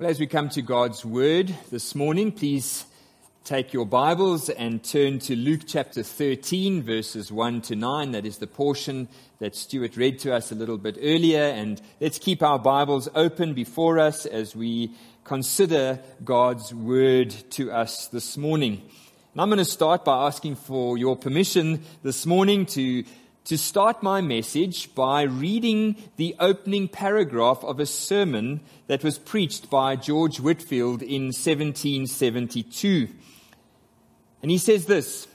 Well, as we come to God's Word this morning, please take your Bibles and turn to Luke chapter 13, verses 1 to 9. That is the portion that Stuart read to us a little bit earlier. And let's keep our Bibles open before us as we consider God's Word to us this morning. And I'm going to start by asking for your permission this morning to to start my message by reading the opening paragraph of a sermon that was preached by George Whitefield in 1772. And he says this,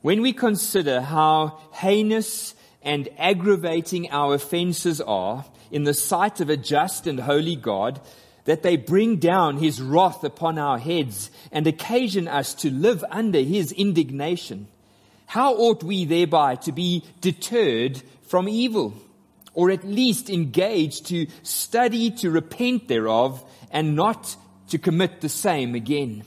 when we consider how heinous and aggravating our offenses are in the sight of a just and holy God, that they bring down his wrath upon our heads and occasion us to live under his indignation, how ought we thereby to be deterred from evil? Or at least engaged to study to repent thereof and not to commit the same again.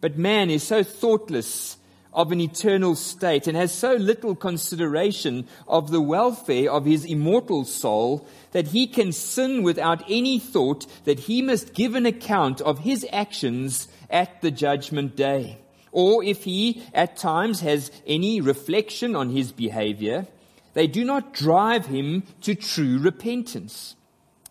But man is so thoughtless of an eternal state and has so little consideration of the welfare of his immortal soul that he can sin without any thought that he must give an account of his actions at the judgment day or if he at times has any reflection on his behavior, they do not drive him to true repentance.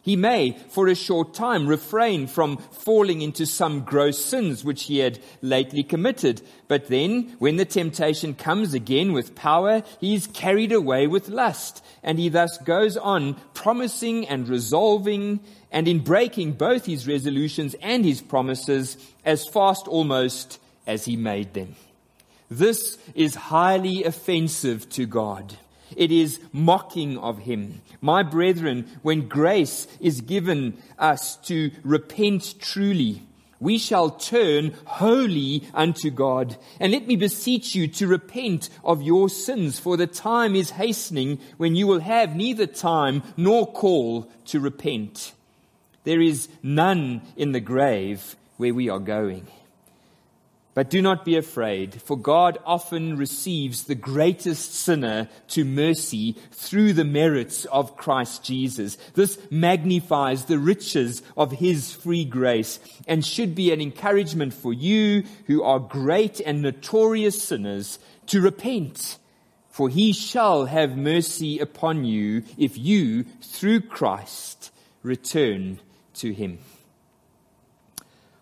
He may, for a short time, refrain from falling into some gross sins which he had lately committed. But then, when the temptation comes again with power, he is carried away with lust, and he thus goes on promising and resolving, and in breaking both his resolutions and his promises, as fast almost as he made them. This is highly offensive to God. It is mocking of him. My brethren, when grace is given us to repent truly, we shall turn wholly unto God. And let me beseech you to repent of your sins, for the time is hastening when you will have neither time nor call to repent. There is none in the grave where we are going. But do not be afraid, for God often receives the greatest sinner to mercy through the merits of Christ Jesus. This magnifies the riches of His free grace and should be an encouragement for you who are great and notorious sinners to repent. For He shall have mercy upon you if you, through Christ, return to Him.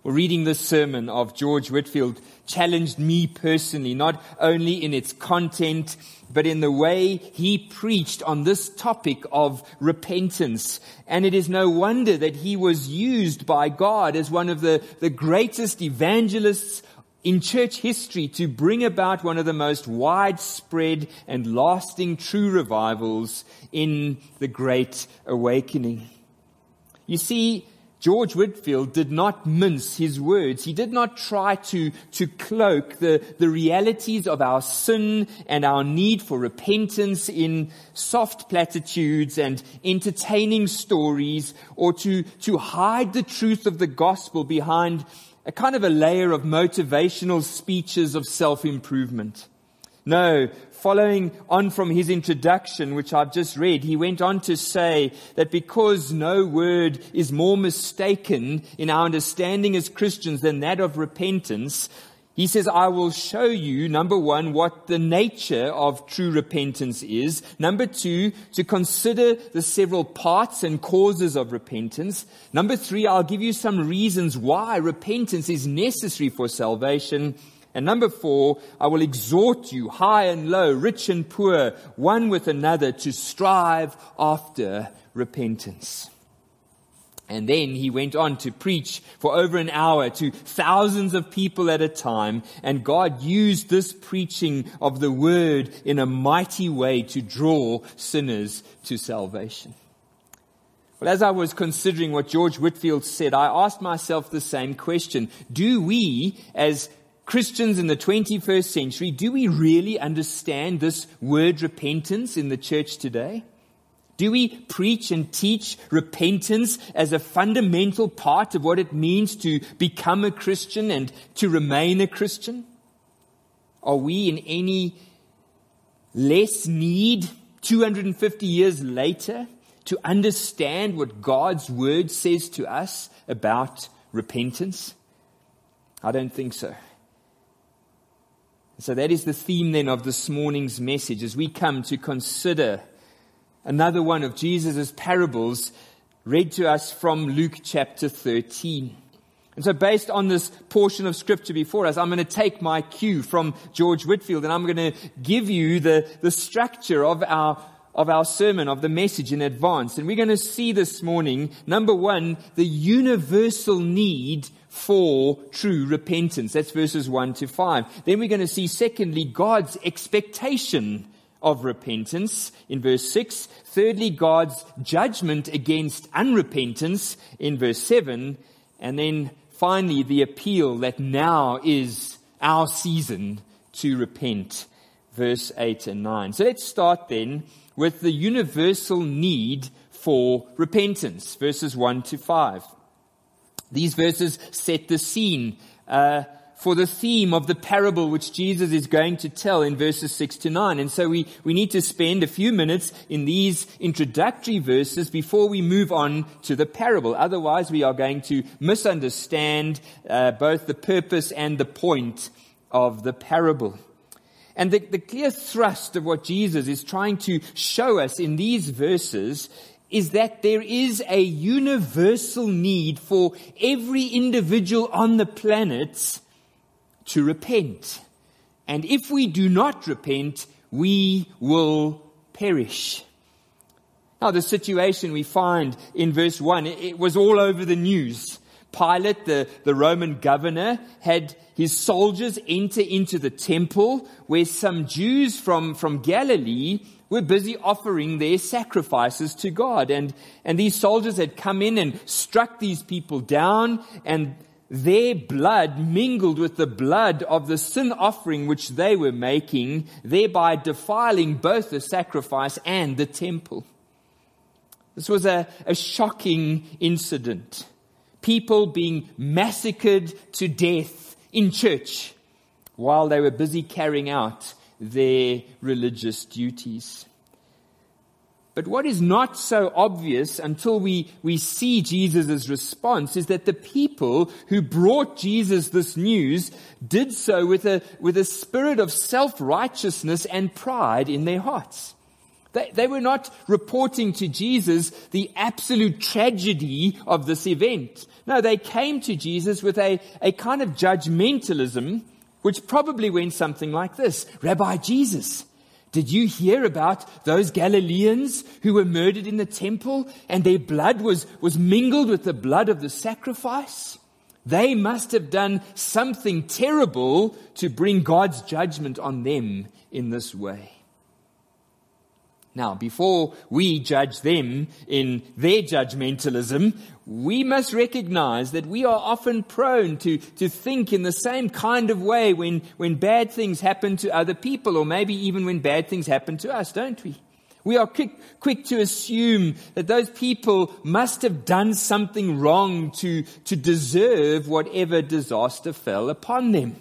Reading this sermon of George Whitefield challenged me personally, not only in its content, but in the way he preached on this topic of repentance. And it is no wonder that he was used by God as one of the, the greatest evangelists in church history to bring about one of the most widespread and lasting true revivals in the Great Awakening. You see, George Whitefield did not mince his words. He did not try to, to cloak the, the realities of our sin and our need for repentance in soft platitudes and entertaining stories or to, to hide the truth of the gospel behind a kind of a layer of motivational speeches of self-improvement. No, following on from his introduction, which I've just read, he went on to say that because no word is more mistaken in our understanding as Christians than that of repentance, he says, I will show you, number one, what the nature of true repentance is. Number two, to consider the several parts and causes of repentance. Number three, I'll give you some reasons why repentance is necessary for salvation. And number four, I will exhort you, high and low, rich and poor, one with another, to strive after repentance. And then he went on to preach for over an hour to thousands of people at a time. And God used this preaching of the word in a mighty way to draw sinners to salvation. Well, as I was considering what George Whitefield said, I asked myself the same question. Do we, as Christians in the 21st century, do we really understand this word repentance in the church today? Do we preach and teach repentance as a fundamental part of what it means to become a Christian and to remain a Christian? Are we in any less need 250 years later to understand what God's word says to us about repentance? I don't think so. So that is the theme then of this morning's message as we come to consider another one of Jesus' parables read to us from Luke chapter 13. And so based on this portion of scripture before us, I'm going to take my cue from George Whitefield and I'm going to give you the, the structure of our of our sermon, of the message in advance. And we're going to see this morning, number one, the universal need for true repentance. That's verses 1 to 5. Then we're going to see, secondly, God's expectation of repentance in verse 6. Thirdly, God's judgment against unrepentance in verse 7. And then finally, the appeal that now is our season to repent. Verse 8 and 9. So let's start then with the universal need for repentance. Verses 1 to 5. These verses set the scene uh, for the theme of the parable which Jesus is going to tell in verses 6 to 9. And so we, we need to spend a few minutes in these introductory verses before we move on to the parable. Otherwise, we are going to misunderstand uh, both the purpose and the point of the parable. And the, the clear thrust of what Jesus is trying to show us in these verses is that there is a universal need for every individual on the planet to repent. And if we do not repent, we will perish. Now, the situation we find in verse 1, it was all over the news. Pilate, the, the Roman governor, had his soldiers enter into the temple where some Jews from, from Galilee were busy offering their sacrifices to God. And, and these soldiers had come in and struck these people down and their blood mingled with the blood of the sin offering which they were making, thereby defiling both the sacrifice and the temple. This was a, a shocking incident. People being massacred to death in church while they were busy carrying out their religious duties. But what is not so obvious until we, we see Jesus' response is that the people who brought Jesus this news did so with a, with a spirit of self-righteousness and pride in their hearts. They, they were not reporting to Jesus the absolute tragedy of this event. No, they came to Jesus with a, a kind of judgmentalism which probably went something like this. Rabbi Jesus, did you hear about those Galileans who were murdered in the temple and their blood was, was mingled with the blood of the sacrifice? They must have done something terrible to bring God's judgment on them in this way. Now, before we judge them in their judgmentalism, we must recognize that we are often prone to, to think in the same kind of way when, when bad things happen to other people, or maybe even when bad things happen to us, don't we? We are quick, quick to assume that those people must have done something wrong to, to deserve whatever disaster fell upon them.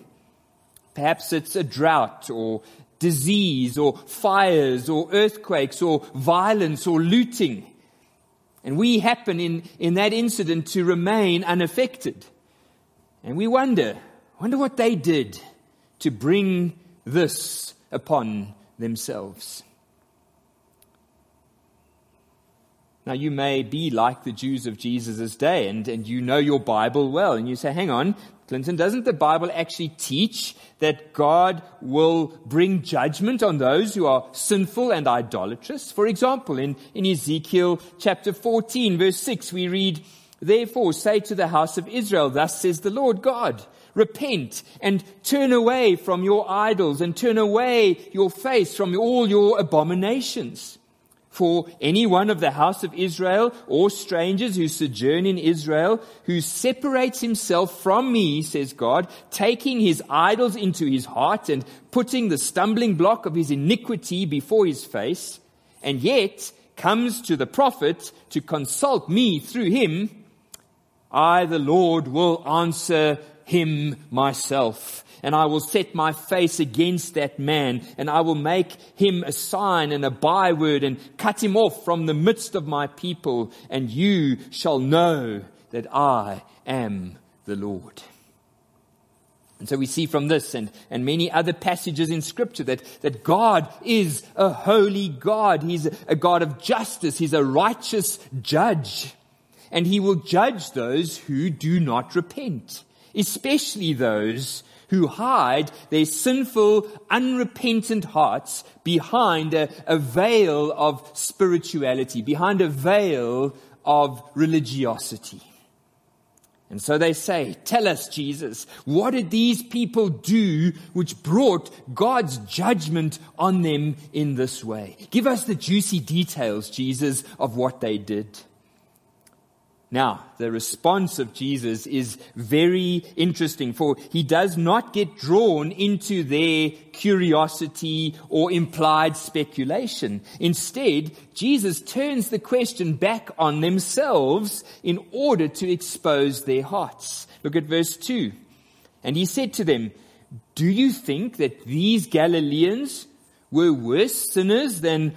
Perhaps it's a drought or disease or fires or earthquakes or violence or looting. And we happen in, in that incident to remain unaffected. And we wonder, wonder what they did to bring this upon themselves. Now, you may be like the Jews of Jesus' day, and, and you know your Bible well, and you say, hang on, Clinton, doesn't the Bible actually teach that God will bring judgment on those who are sinful and idolatrous? For example, in, in Ezekiel chapter 14, verse 6, we read, Therefore say to the house of Israel, Thus says the Lord God, repent and turn away from your idols and turn away your face from all your abominations. For any one of the house of Israel or strangers who sojourn in Israel, who separates himself from me, says God, taking his idols into his heart and putting the stumbling block of his iniquity before his face, and yet comes to the prophet to consult me through him, I, the Lord, will answer him myself and I will set my face against that man, and I will make him a sign and a byword, and cut him off from the midst of my people, and you shall know that I am the Lord. And so we see from this and, and many other passages in scripture that, that God is a holy God. He's a God of justice. He's a righteous judge. And he will judge those who do not repent, especially those who hide their sinful, unrepentant hearts behind a, a veil of spirituality, behind a veil of religiosity. And so they say, Tell us, Jesus, what did these people do which brought God's judgment on them in this way? Give us the juicy details, Jesus, of what they did. Now, the response of Jesus is very interesting, for he does not get drawn into their curiosity or implied speculation. Instead, Jesus turns the question back on themselves in order to expose their hearts. Look at verse 2. And he said to them, Do you think that these Galileans were worse sinners than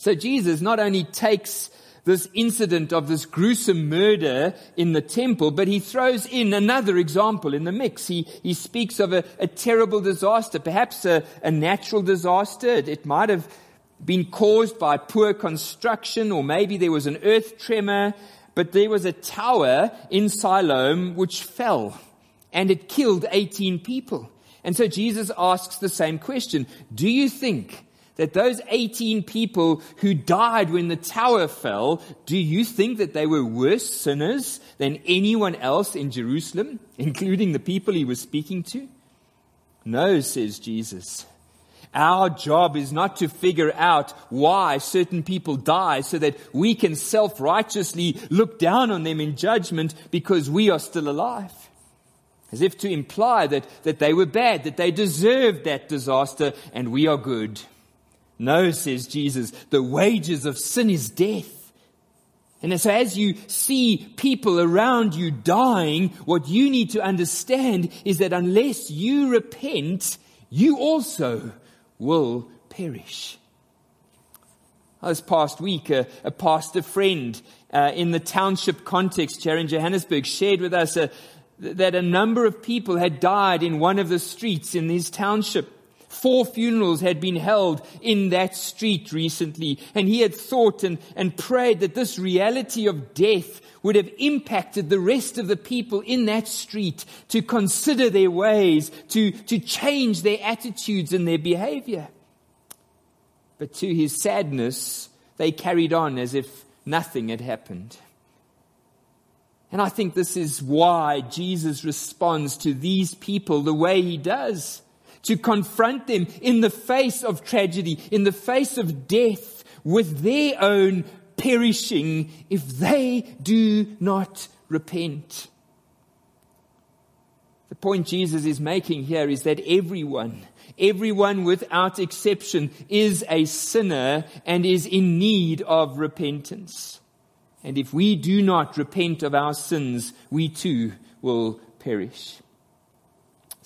So Jesus not only takes this incident of this gruesome murder in the temple, but he throws in another example in the mix. He, he speaks of a, a terrible disaster, perhaps a, a natural disaster. It, it might have been caused by poor construction, or maybe there was an earth tremor, but there was a tower in Siloam which fell, and it killed 18 people. And so Jesus asks the same question. Do you think that those 18 people who died when the tower fell, do you think that they were worse sinners than anyone else in Jerusalem, including the people he was speaking to? No, says Jesus. Our job is not to figure out why certain people die so that we can self-righteously look down on them in judgment because we are still alive. As if to imply that, that they were bad, that they deserved that disaster and we are good. No, says Jesus, the wages of sin is death. And so as you see people around you dying, what you need to understand is that unless you repent, you also will perish. This past week, a, a pastor friend uh, in the township context here in Johannesburg shared with us a, uh, that a number of people had died in one of the streets in his township. Four funerals had been held in that street recently, and he had thought and, and prayed that this reality of death would have impacted the rest of the people in that street to consider their ways, to, to change their attitudes and their behavior. But to his sadness, they carried on as if nothing had happened. And I think this is why Jesus responds to these people the way he does to confront them in the face of tragedy, in the face of death, with their own perishing if they do not repent. The point Jesus is making here is that everyone, everyone without exception is a sinner and is in need of repentance. And if we do not repent of our sins, we too will perish.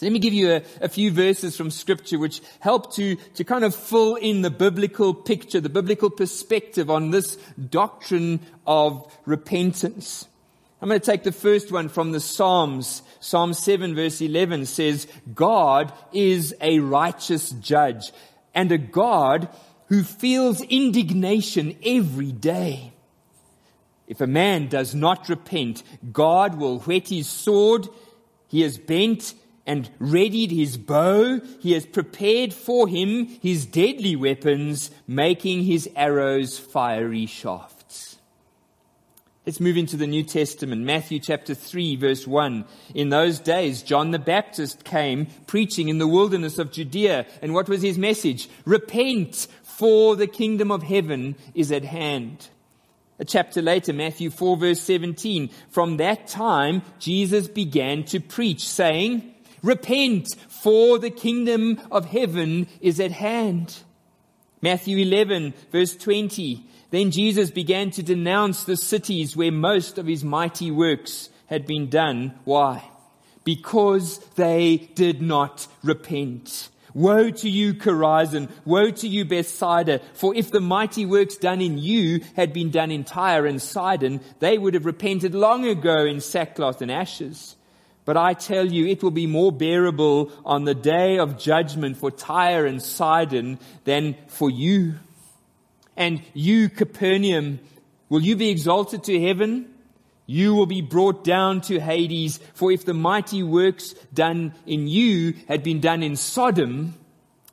Let me give you a, a, few verses from scripture which help to, to kind of fill in the biblical picture, the biblical perspective on this doctrine of repentance. I'm going to take the first one from the Psalms. Psalm 7 verse 11 says, God is a righteous judge and a God who feels indignation every day. If a man does not repent, God will whet his sword. He has bent and readied his bow. He has prepared for him his deadly weapons, making his arrows fiery shafts. Let's move into the New Testament. Matthew chapter 3 verse 1. In those days, John the Baptist came preaching in the wilderness of Judea. And what was his message? Repent, for the kingdom of heaven is at hand. A chapter later, Matthew 4 verse 17. From that time, Jesus began to preach saying, Repent, for the kingdom of heaven is at hand. Matthew 11 verse 20. Then Jesus began to denounce the cities where most of his mighty works had been done. Why? Because they did not repent. Woe to you, Chorazin! Woe to you, Bethsaida! For if the mighty works done in you had been done in Tyre and Sidon, they would have repented long ago in sackcloth and ashes. But I tell you, it will be more bearable on the day of judgment for Tyre and Sidon than for you. And you, Capernaum, will you be exalted to heaven? You will be brought down to Hades, for if the mighty works done in you had been done in Sodom,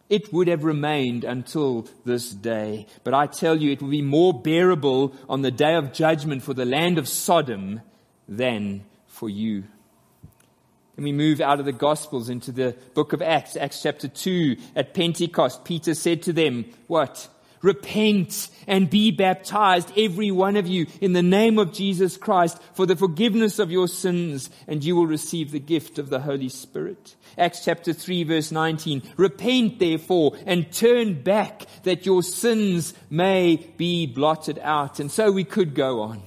it would have remained until this day. But I tell you, it will be more bearable on the day of judgment for the land of Sodom than for you. And we move out of the Gospels into the book of Acts, Acts chapter 2. At Pentecost, Peter said to them, What? Repent and be baptized, every one of you, in the name of Jesus Christ for the forgiveness of your sins, and you will receive the gift of the Holy Spirit. Acts chapter 3 verse 19. Repent therefore and turn back that your sins may be blotted out. And so we could go on.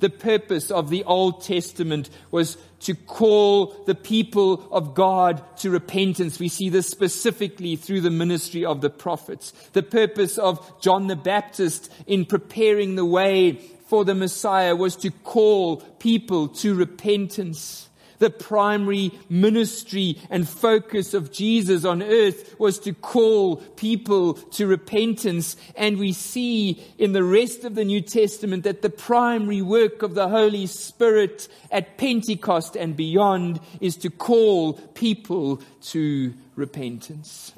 The purpose of the Old Testament was to call the people of God to repentance. We see this specifically through the ministry of the prophets. The purpose of John the Baptist in preparing the way for the Messiah was to call people to repentance. The primary ministry and focus of Jesus on earth was to call people to repentance. And we see in the rest of the New Testament that the primary work of the Holy Spirit at Pentecost and beyond is to call people to repentance.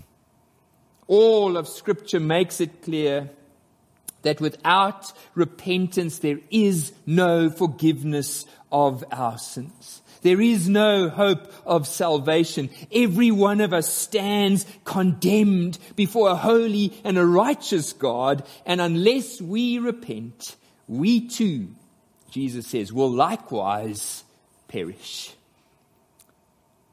All of scripture makes it clear that without repentance there is no forgiveness of our sins. There is no hope of salvation. Every one of us stands condemned before a holy and a righteous God. And unless we repent, we too, Jesus says, will likewise perish.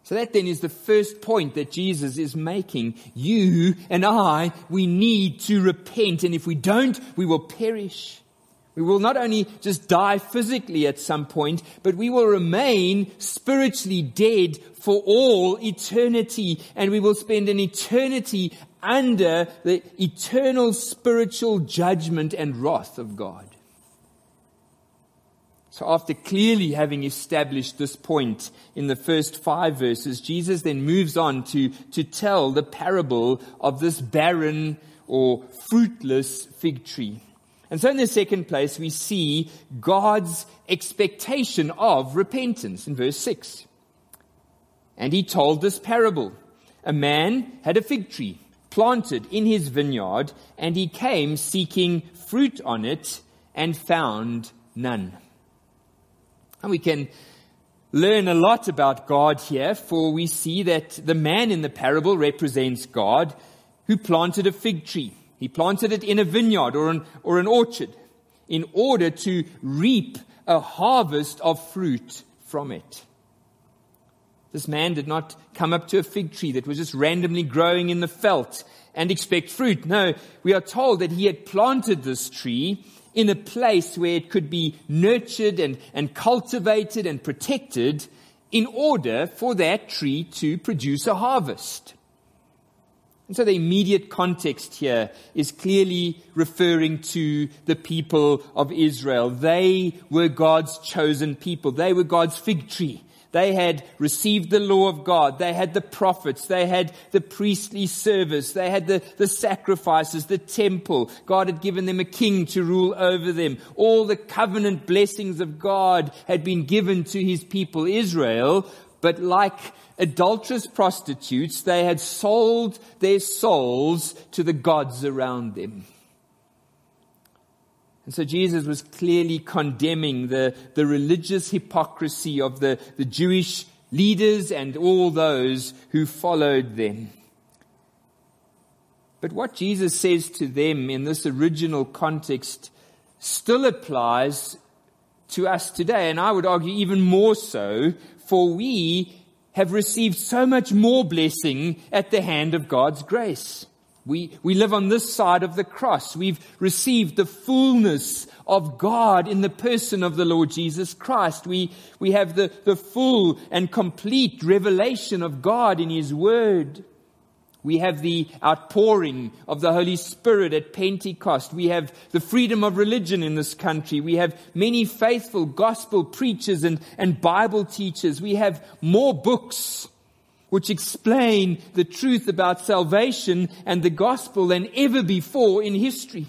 So that then is the first point that Jesus is making. You and I, we need to repent. And if we don't, we will perish. We will not only just die physically at some point, but we will remain spiritually dead for all eternity and we will spend an eternity under the eternal spiritual judgment and wrath of God. So after clearly having established this point in the first five verses, Jesus then moves on to, to tell the parable of this barren or fruitless fig tree. And so in the second place, we see God's expectation of repentance in verse 6. And he told this parable. A man had a fig tree planted in his vineyard, and he came seeking fruit on it and found none. And we can learn a lot about God here, for we see that the man in the parable represents God who planted a fig tree. He planted it in a vineyard or an, or an orchard in order to reap a harvest of fruit from it. This man did not come up to a fig tree that was just randomly growing in the veldt and expect fruit. No, we are told that he had planted this tree in a place where it could be nurtured and, and cultivated and protected in order for that tree to produce a harvest. And so the immediate context here is clearly referring to the people of Israel. They were God's chosen people. They were God's fig tree. They had received the law of God. They had the prophets. They had the priestly service. They had the, the sacrifices, the temple. God had given them a king to rule over them. All the covenant blessings of God had been given to his people Israel. But like adulterous prostitutes, they had sold their souls to the gods around them. And so Jesus was clearly condemning the, the religious hypocrisy of the, the Jewish leaders and all those who followed them. But what Jesus says to them in this original context still applies to us today, and I would argue even more so, for we have received so much more blessing at the hand of God's grace. We, we live on this side of the cross. We've received the fullness of God in the person of the Lord Jesus Christ. We, we have the, the full and complete revelation of God in His Word. We have the outpouring of the Holy Spirit at Pentecost. We have the freedom of religion in this country. We have many faithful gospel preachers and, and Bible teachers. We have more books which explain the truth about salvation and the gospel than ever before in history.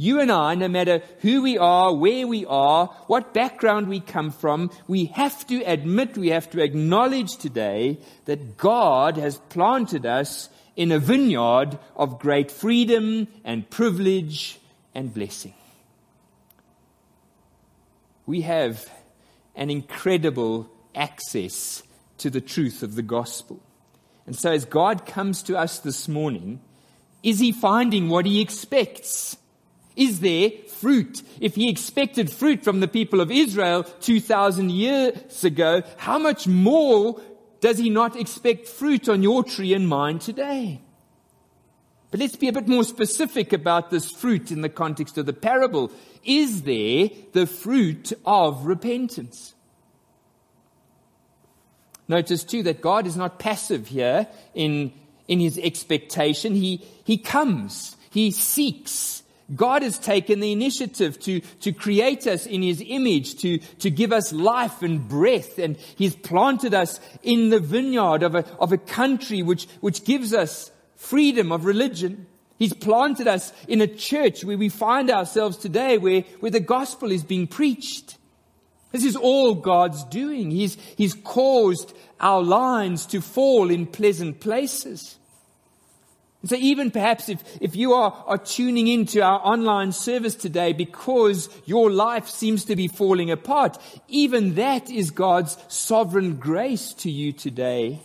You and I, no matter who we are, where we are, what background we come from, we have to admit, we have to acknowledge today that God has planted us in a vineyard of great freedom and privilege and blessing. We have an incredible access to the truth of the gospel. And so, as God comes to us this morning, is He finding what He expects? Is there fruit? If He expected fruit from the people of Israel 2,000 years ago, how much more does He not expect fruit on your tree and mine today? But let's be a bit more specific about this fruit in the context of the parable. Is there the fruit of repentance? Notice too that God is not passive here in, in his expectation. He, he comes. He seeks. God has taken the initiative to, to create us in his image, to, to give us life and breath. And he's planted us in the vineyard of a, of a country which, which gives us freedom of religion. He's planted us in a church where we find ourselves today where, where the gospel is being preached. This is all God's doing. He's, he's caused our lines to fall in pleasant places. So even perhaps if, if you are, are tuning into our online service today because your life seems to be falling apart, even that is God's sovereign grace to you today.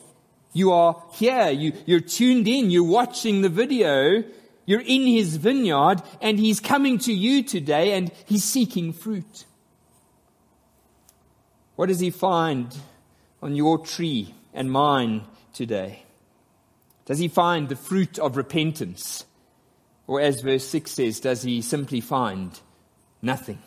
You are here, you, you're tuned in, you're watching the video, you're in His vineyard, and He's coming to you today and He's seeking fruit. What does he find on your tree and mine today? Does he find the fruit of repentance? Or as verse 6 says, does he simply find nothing?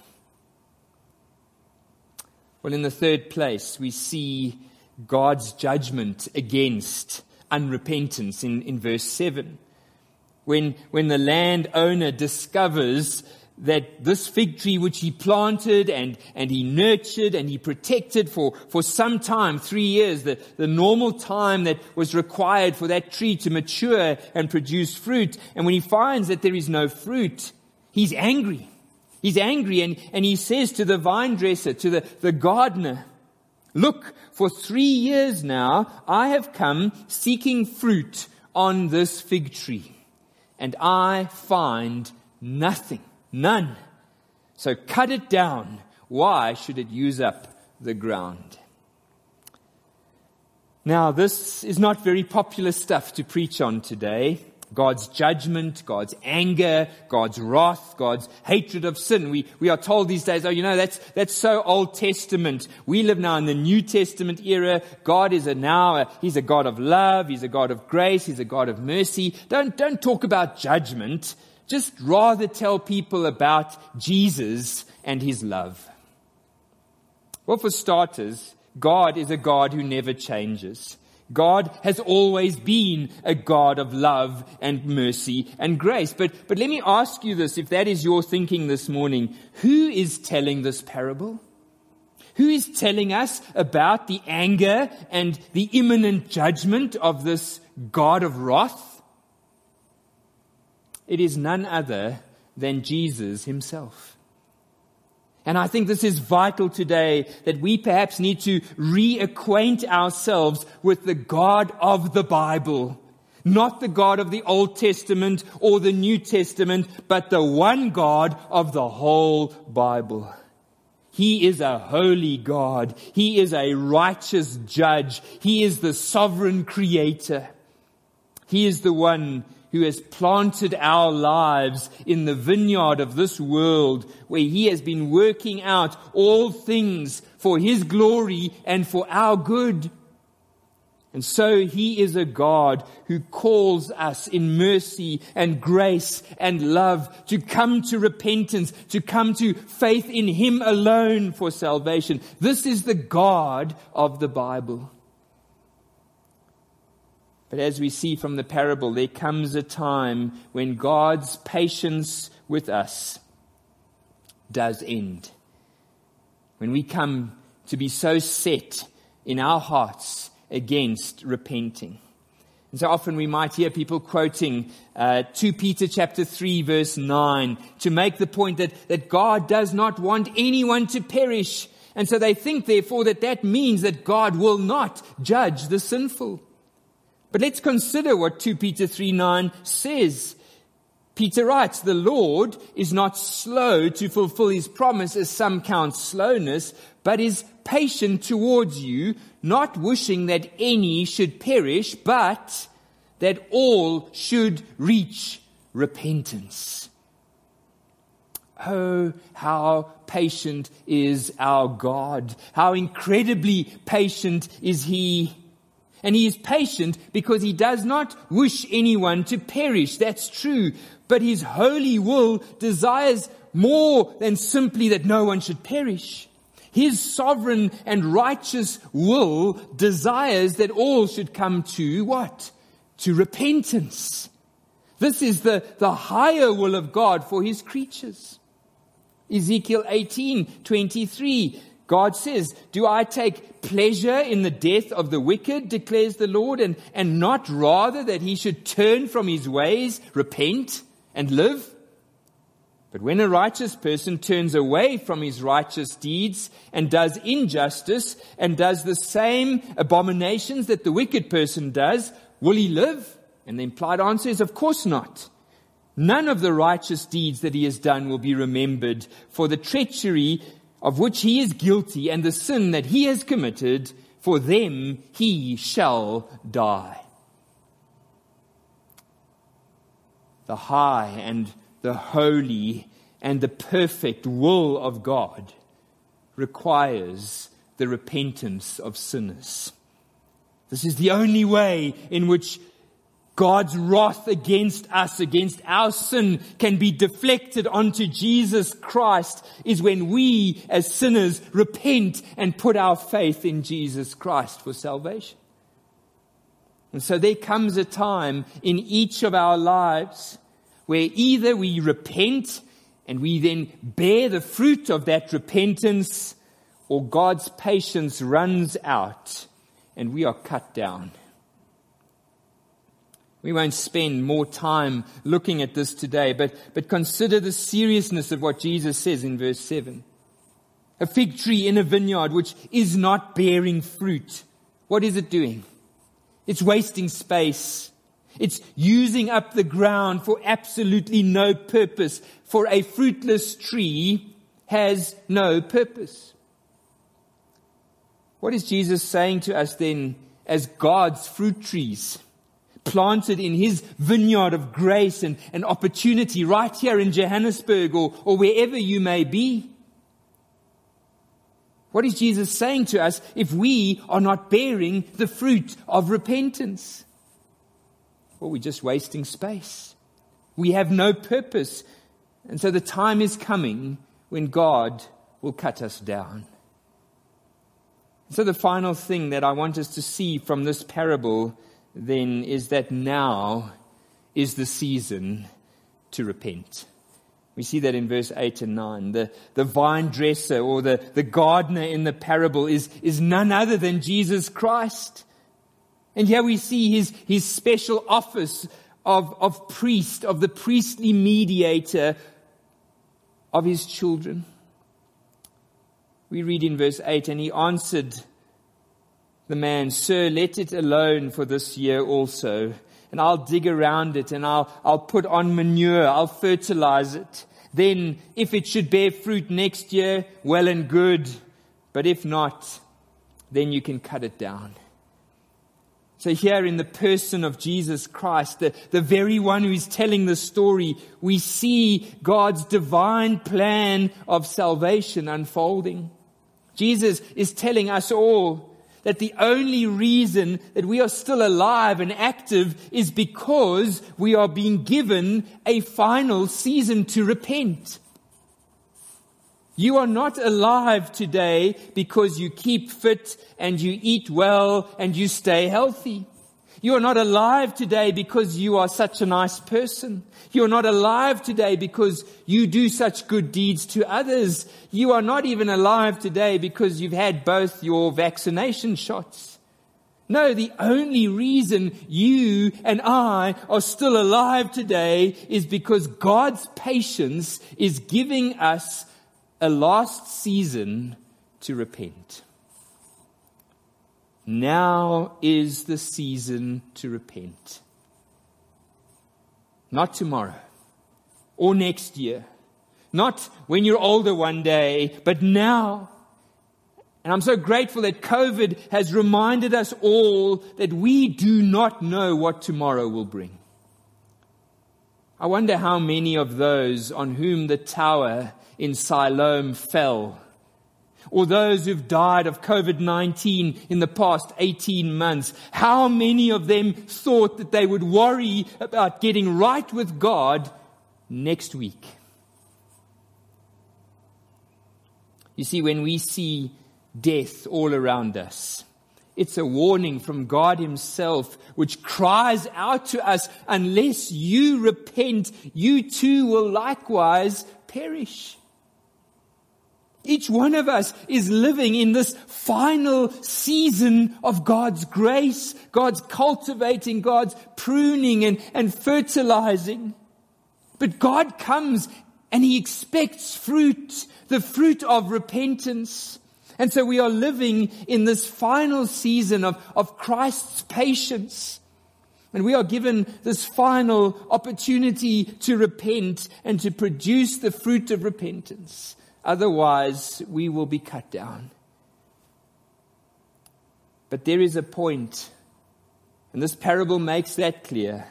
Well, in the third place, we see God's judgment against unrepentance in, in verse 7. When, when the landowner discovers that this fig tree which he planted and, and he nurtured and he protected for, for some time, three years, the, the normal time that was required for that tree to mature and produce fruit. And when he finds that there is no fruit, he's angry. He's angry and, and he says to the vine dresser, to the, the gardener, look, for three years now, I have come seeking fruit on this fig tree and I find nothing. None. So cut it down. Why should it use up the ground? Now, this is not very popular stuff to preach on today. God's judgment, God's anger, God's wrath, God's hatred of sin. We, we are told these days, oh, you know, that's, that's so Old Testament. We live now in the New Testament era. God is a now, a, He's a God of love. He's a God of grace. He's a God of mercy. Don't, don't talk about judgment. Just rather tell people about Jesus and his love. Well, for starters, God is a God who never changes. God has always been a God of love and mercy and grace. But, but let me ask you this, if that is your thinking this morning, who is telling this parable? Who is telling us about the anger and the imminent judgment of this God of wrath? It is none other than Jesus himself. And I think this is vital today that we perhaps need to reacquaint ourselves with the God of the Bible. Not the God of the Old Testament or the New Testament, but the one God of the whole Bible. He is a holy God. He is a righteous judge. He is the sovereign creator. He is the one who has planted our lives in the vineyard of this world where he has been working out all things for his glory and for our good. And so he is a God who calls us in mercy and grace and love to come to repentance, to come to faith in him alone for salvation. This is the God of the Bible. But as we see from the parable, there comes a time when God's patience with us does end. When we come to be so set in our hearts against repenting. And so often we might hear people quoting uh, 2 Peter chapter 3 verse 9 to make the point that, that God does not want anyone to perish. And so they think therefore that that means that God will not judge the sinful. But let's consider what 2 Peter 3 9 says. Peter writes, the Lord is not slow to fulfill his promise as some count slowness, but is patient towards you, not wishing that any should perish, but that all should reach repentance. Oh, how patient is our God. How incredibly patient is He. And he is patient because he does not wish anyone to perish. That's true. But his holy will desires more than simply that no one should perish. His sovereign and righteous will desires that all should come to what? To repentance. This is the, the higher will of God for his creatures. Ezekiel 18, 23. God says, Do I take pleasure in the death of the wicked, declares the Lord, and, and not rather that he should turn from his ways, repent, and live? But when a righteous person turns away from his righteous deeds and does injustice and does the same abominations that the wicked person does, will he live? And the implied answer is, of course not. None of the righteous deeds that he has done will be remembered, for the treachery of which he is guilty and the sin that he has committed, for them he shall die. The high and the holy and the perfect will of God requires the repentance of sinners. This is the only way in which God's wrath against us, against our sin can be deflected onto Jesus Christ is when we as sinners repent and put our faith in Jesus Christ for salvation. And so there comes a time in each of our lives where either we repent and we then bear the fruit of that repentance or God's patience runs out and we are cut down. We won't spend more time looking at this today, but, but consider the seriousness of what Jesus says in verse 7. A fig tree in a vineyard which is not bearing fruit. What is it doing? It's wasting space. It's using up the ground for absolutely no purpose. For a fruitless tree has no purpose. What is Jesus saying to us then as God's fruit trees? Planted in his vineyard of grace and, and opportunity right here in Johannesburg or, or wherever you may be. What is Jesus saying to us if we are not bearing the fruit of repentance? Well, we're just wasting space. We have no purpose. And so the time is coming when God will cut us down. So the final thing that I want us to see from this parable then is that now is the season to repent. We see that in verse 8 and 9. The, the vine dresser or the, the gardener in the parable is, is none other than Jesus Christ. And here we see his, his special office of, of priest, of the priestly mediator of his children. We read in verse 8, and he answered the man, Sir, let it alone for this year also, and I'll dig around it and I'll, I'll put on manure, I'll fertilize it. Then if it should bear fruit next year, well and good. But if not, then you can cut it down. So here in the person of Jesus Christ, the, the very one who is telling the story, we see God's divine plan of salvation unfolding. Jesus is telling us all that the only reason that we are still alive and active is because we are being given a final season to repent. You are not alive today because you keep fit and you eat well and you stay healthy. You are not alive today because you are such a nice person. You are not alive today because you do such good deeds to others. You are not even alive today because you've had both your vaccination shots. No, the only reason you and I are still alive today is because God's patience is giving us a last season to repent. Now is the season to repent. Not tomorrow or next year. Not when you're older one day, but now. And I'm so grateful that COVID has reminded us all that we do not know what tomorrow will bring. I wonder how many of those on whom the tower in Siloam fell. Or those who've died of COVID-19 in the past 18 months. How many of them thought that they would worry about getting right with God next week? You see, when we see death all around us, it's a warning from God Himself, which cries out to us, unless you repent, you too will likewise perish. Each one of us is living in this final season of God's grace, God's cultivating, God's pruning and, and fertilizing. But God comes and He expects fruit, the fruit of repentance. And so we are living in this final season of, of Christ's patience. And we are given this final opportunity to repent and to produce the fruit of repentance. Otherwise, we will be cut down. But there is a point, and this parable makes that clear,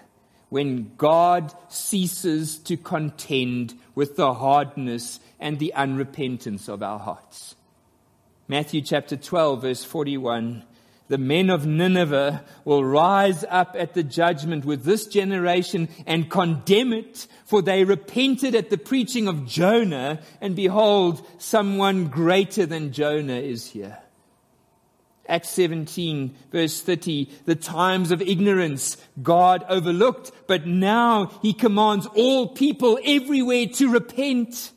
when God ceases to contend with the hardness and the unrepentance of our hearts. Matthew chapter 12, verse 41 the men of Nineveh will rise up at the judgment with this generation and condemn it, for they repented at the preaching of Jonah, and behold, someone greater than Jonah is here. Acts 17 verse 30, the times of ignorance God overlooked, but now he commands all people everywhere to repent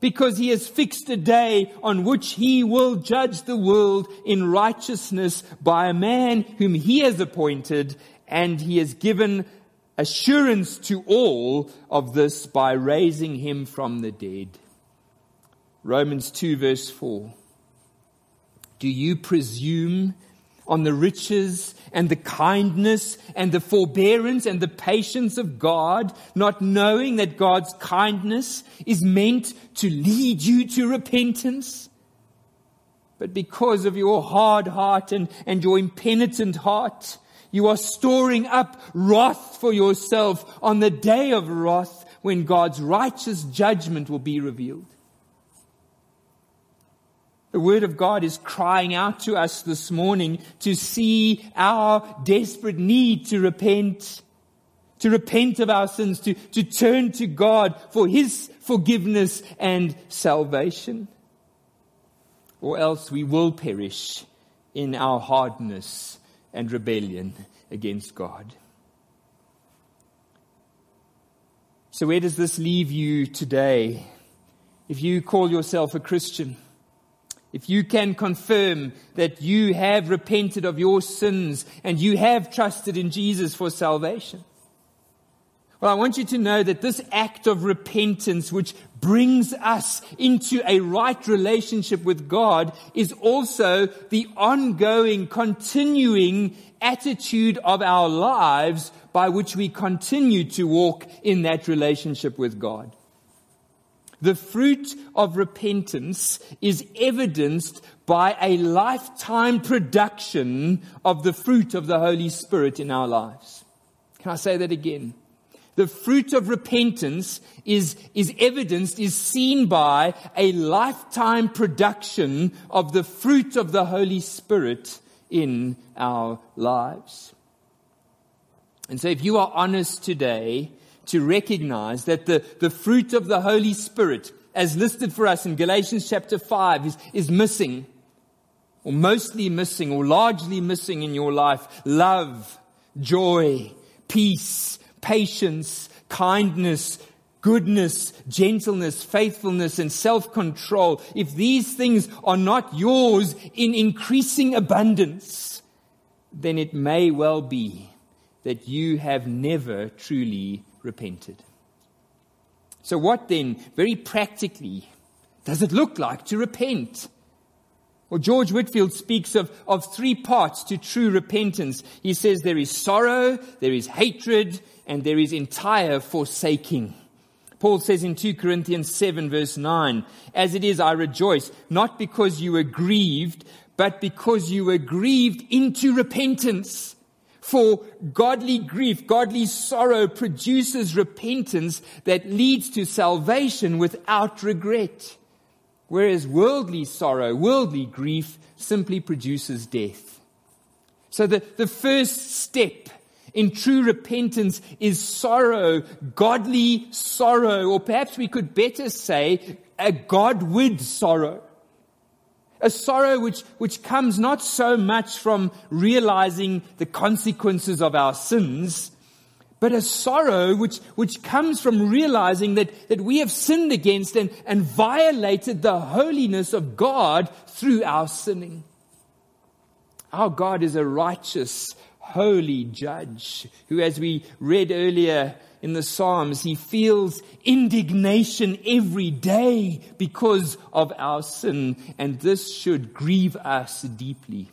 because he has fixed a day on which he will judge the world in righteousness by a man whom he has appointed and he has given assurance to all of this by raising him from the dead. Romans 2 verse 4. Do you presume on the riches and the kindness and the forbearance and the patience of God, not knowing that God's kindness is meant to lead you to repentance. But because of your hard heart and, and your impenitent heart, you are storing up wrath for yourself on the day of wrath when God's righteous judgment will be revealed. The Word of God is crying out to us this morning to see our desperate need to repent, to repent of our sins, to, to turn to God for His forgiveness and salvation. Or else we will perish in our hardness and rebellion against God. So where does this leave you today? If you call yourself a Christian, if you can confirm that you have repented of your sins and you have trusted in Jesus for salvation, Well, I want you to know that this act of repentance, which brings us into a right relationship with God, is also the ongoing, continuing attitude of our lives by which we continue to walk in that relationship with God. The fruit of repentance is evidenced by a lifetime production of the fruit of the Holy Spirit in our lives. Can I say that again? The fruit of repentance is, is evidenced, is seen by a lifetime production of the fruit of the Holy Spirit in our lives. And so if you are honest today to recognize that the, the fruit of the Holy Spirit, as listed for us in Galatians chapter 5, is, is missing, or mostly missing, or largely missing in your life, love, joy, peace, patience, kindness, goodness, gentleness, faithfulness, and self-control, if these things are not yours in increasing abundance, then it may well be that you have never truly repented. So what then, very practically, does it look like to repent? Well, George Whitefield speaks of, of three parts to true repentance. He says there is sorrow, there is hatred, and there is entire forsaking. Paul says in 2 Corinthians 7 verse 9, As it is, I rejoice, not because you were grieved, but because you were grieved into repentance. For godly grief, godly sorrow produces repentance that leads to salvation without regret. Whereas worldly sorrow, worldly grief simply produces death. So the, the first step in true repentance is sorrow, godly sorrow, or perhaps we could better say a Godward sorrow. A sorrow which, which comes not so much from realizing the consequences of our sins, but a sorrow which, which comes from realizing that, that we have sinned against and, and violated the holiness of God through our sinning. Our God is a righteous, holy judge who, as we read earlier in the Psalms, he feels indignation every day because of our sin, and this should grieve us deeply.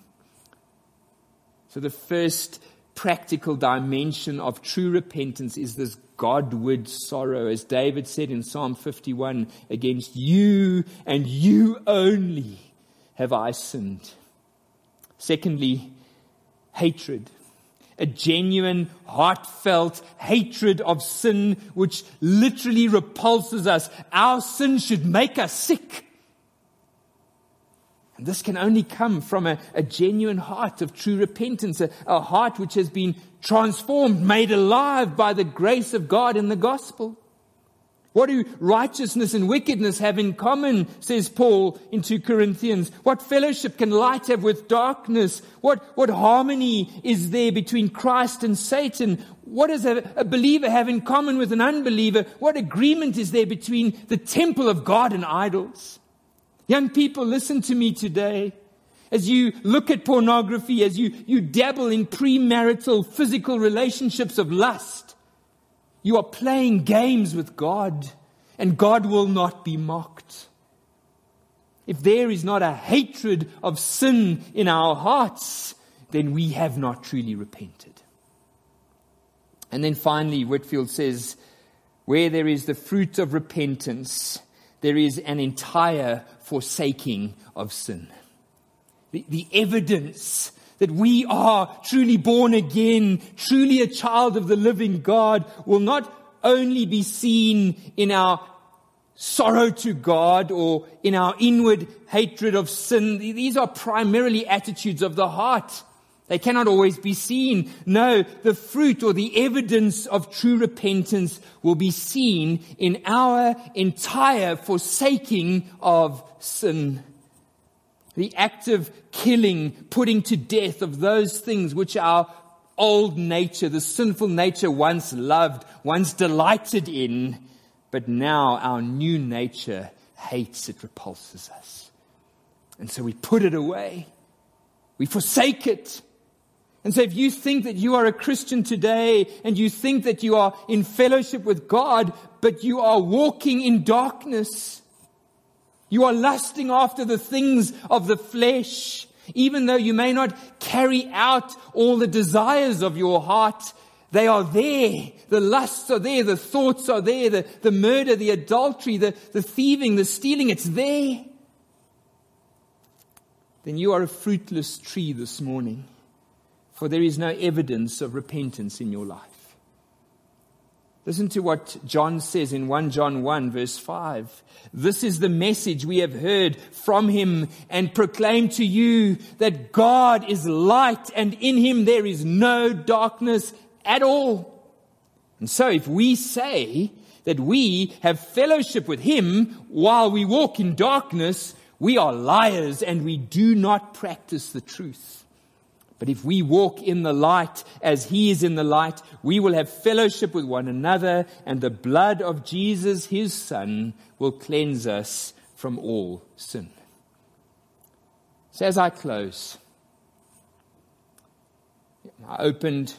So the first practical dimension of true repentance is this Godward sorrow. As David said in Psalm 51, against you and you only have I sinned. Secondly, hatred. A genuine, heartfelt hatred of sin which literally repulses us. Our sin should make us sick. And this can only come from a, a genuine heart of true repentance, a, a heart which has been transformed, made alive by the grace of God in the gospel. What do righteousness and wickedness have in common, says Paul in 2 Corinthians? What fellowship can light have with darkness? What, what harmony is there between Christ and Satan? What does a, a believer have in common with an unbeliever? What agreement is there between the temple of God and idols? Young people, listen to me today. As you look at pornography, as you, you dabble in premarital physical relationships of lust, you are playing games with God, and God will not be mocked. If there is not a hatred of sin in our hearts, then we have not truly repented. And then finally, Whitefield says, where there is the fruit of repentance, there is an entire forsaking of sin. The, the evidence that we are truly born again, truly a child of the living God will not only be seen in our sorrow to God or in our inward hatred of sin. These are primarily attitudes of the heart. They cannot always be seen. No, the fruit or the evidence of true repentance will be seen in our entire forsaking of sin. The active killing, putting to death of those things which our old nature, the sinful nature once loved, once delighted in, but now our new nature hates it, repulses us. And so we put it away. We forsake it. And so if you think that you are a Christian today and you think that you are in fellowship with God, but you are walking in darkness, you are lusting after the things of the flesh, even though you may not carry out all the desires of your heart, they are there. The lusts are there. The thoughts are there. The, the murder, the adultery, the, the thieving, the stealing, it's there. Then you are a fruitless tree this morning for there is no evidence of repentance in your life. Listen to what John says in 1 John 1 verse 5. This is the message we have heard from him and proclaim to you that God is light and in him there is no darkness at all. And so if we say that we have fellowship with him while we walk in darkness, we are liars and we do not practice the truth. But if we walk in the light as he is in the light, we will have fellowship with one another, and the blood of Jesus, his son, will cleanse us from all sin. So as I close, I opened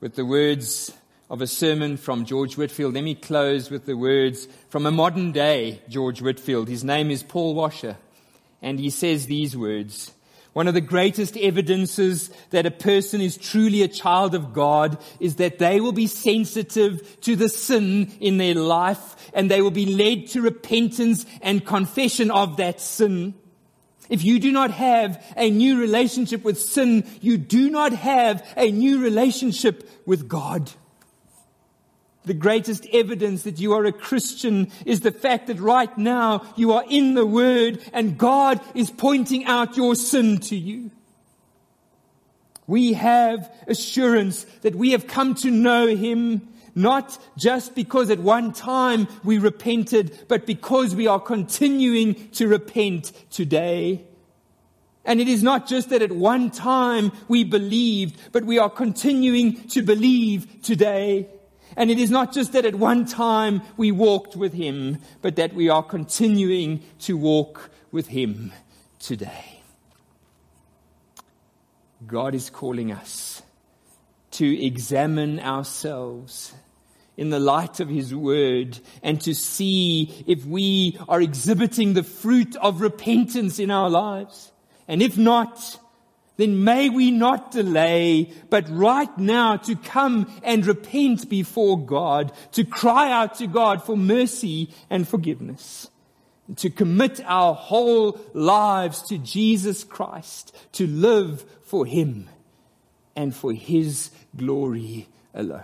with the words of a sermon from George Whitefield. Let me close with the words from a modern day George Whitefield. His name is Paul Washer, and he says these words. One of the greatest evidences that a person is truly a child of God is that they will be sensitive to the sin in their life and they will be led to repentance and confession of that sin. If you do not have a new relationship with sin, you do not have a new relationship with God. The greatest evidence that you are a Christian is the fact that right now you are in the Word and God is pointing out your sin to you. We have assurance that we have come to know Him not just because at one time we repented, but because we are continuing to repent today. And it is not just that at one time we believed, but we are continuing to believe today. And it is not just that at one time we walked with him, but that we are continuing to walk with him today. God is calling us to examine ourselves in the light of his word and to see if we are exhibiting the fruit of repentance in our lives. And if not, then may we not delay, but right now to come and repent before God, to cry out to God for mercy and forgiveness, to commit our whole lives to Jesus Christ, to live for Him and for His glory alone.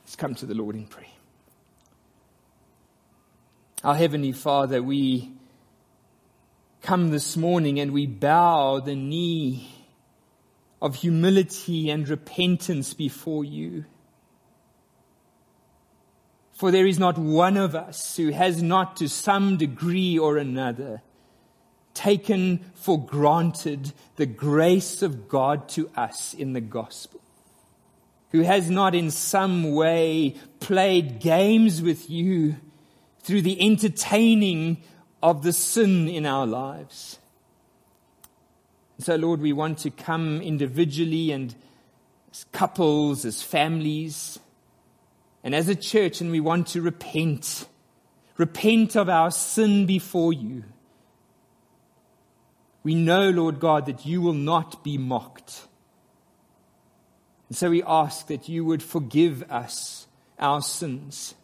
Let's come to the Lord in prayer. Our Heavenly Father, we come this morning and we bow the knee of humility and repentance before you. For there is not one of us who has not to some degree or another taken for granted the grace of God to us in the gospel. Who has not in some way played games with you through the entertaining of the sin in our lives. So, Lord, we want to come individually and as couples, as families, and as a church, and we want to repent. Repent of our sin before you. We know, Lord God, that you will not be mocked. And so we ask that you would forgive us our sins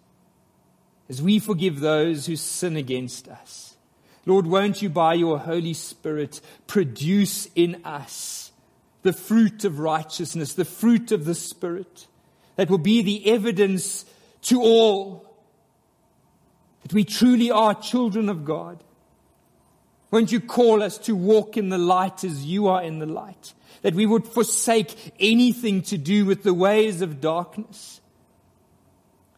as we forgive those who sin against us. Lord, won't you by your Holy Spirit produce in us the fruit of righteousness, the fruit of the Spirit that will be the evidence to all that we truly are children of God. Won't you call us to walk in the light as you are in the light? That we would forsake anything to do with the ways of darkness.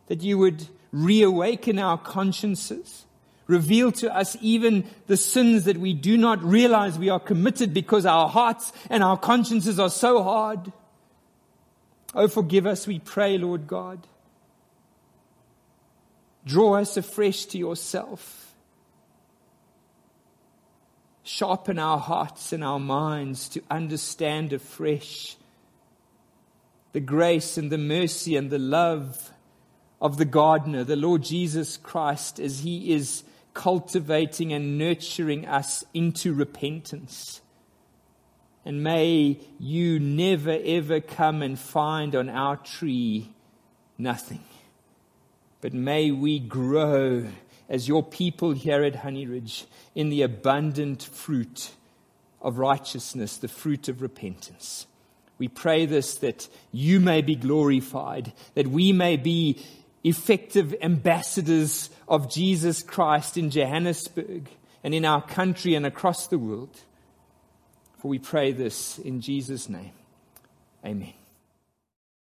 That you would reawaken our consciences, reveal to us even the sins that we do not realize we are committed because our hearts and our consciences are so hard. Oh, forgive us, we pray, Lord God. Draw us afresh to yourself. Sharpen our hearts and our minds to understand afresh the grace and the mercy and the love of the gardener, the Lord Jesus Christ, as he is cultivating and nurturing us into repentance. And may you never ever come and find on our tree nothing. But may we grow as your people here at Honey Ridge in the abundant fruit of righteousness, the fruit of repentance. We pray this that you may be glorified, that we may be effective ambassadors of Jesus Christ in Johannesburg and in our country and across the world. For we pray this in Jesus' name. Amen.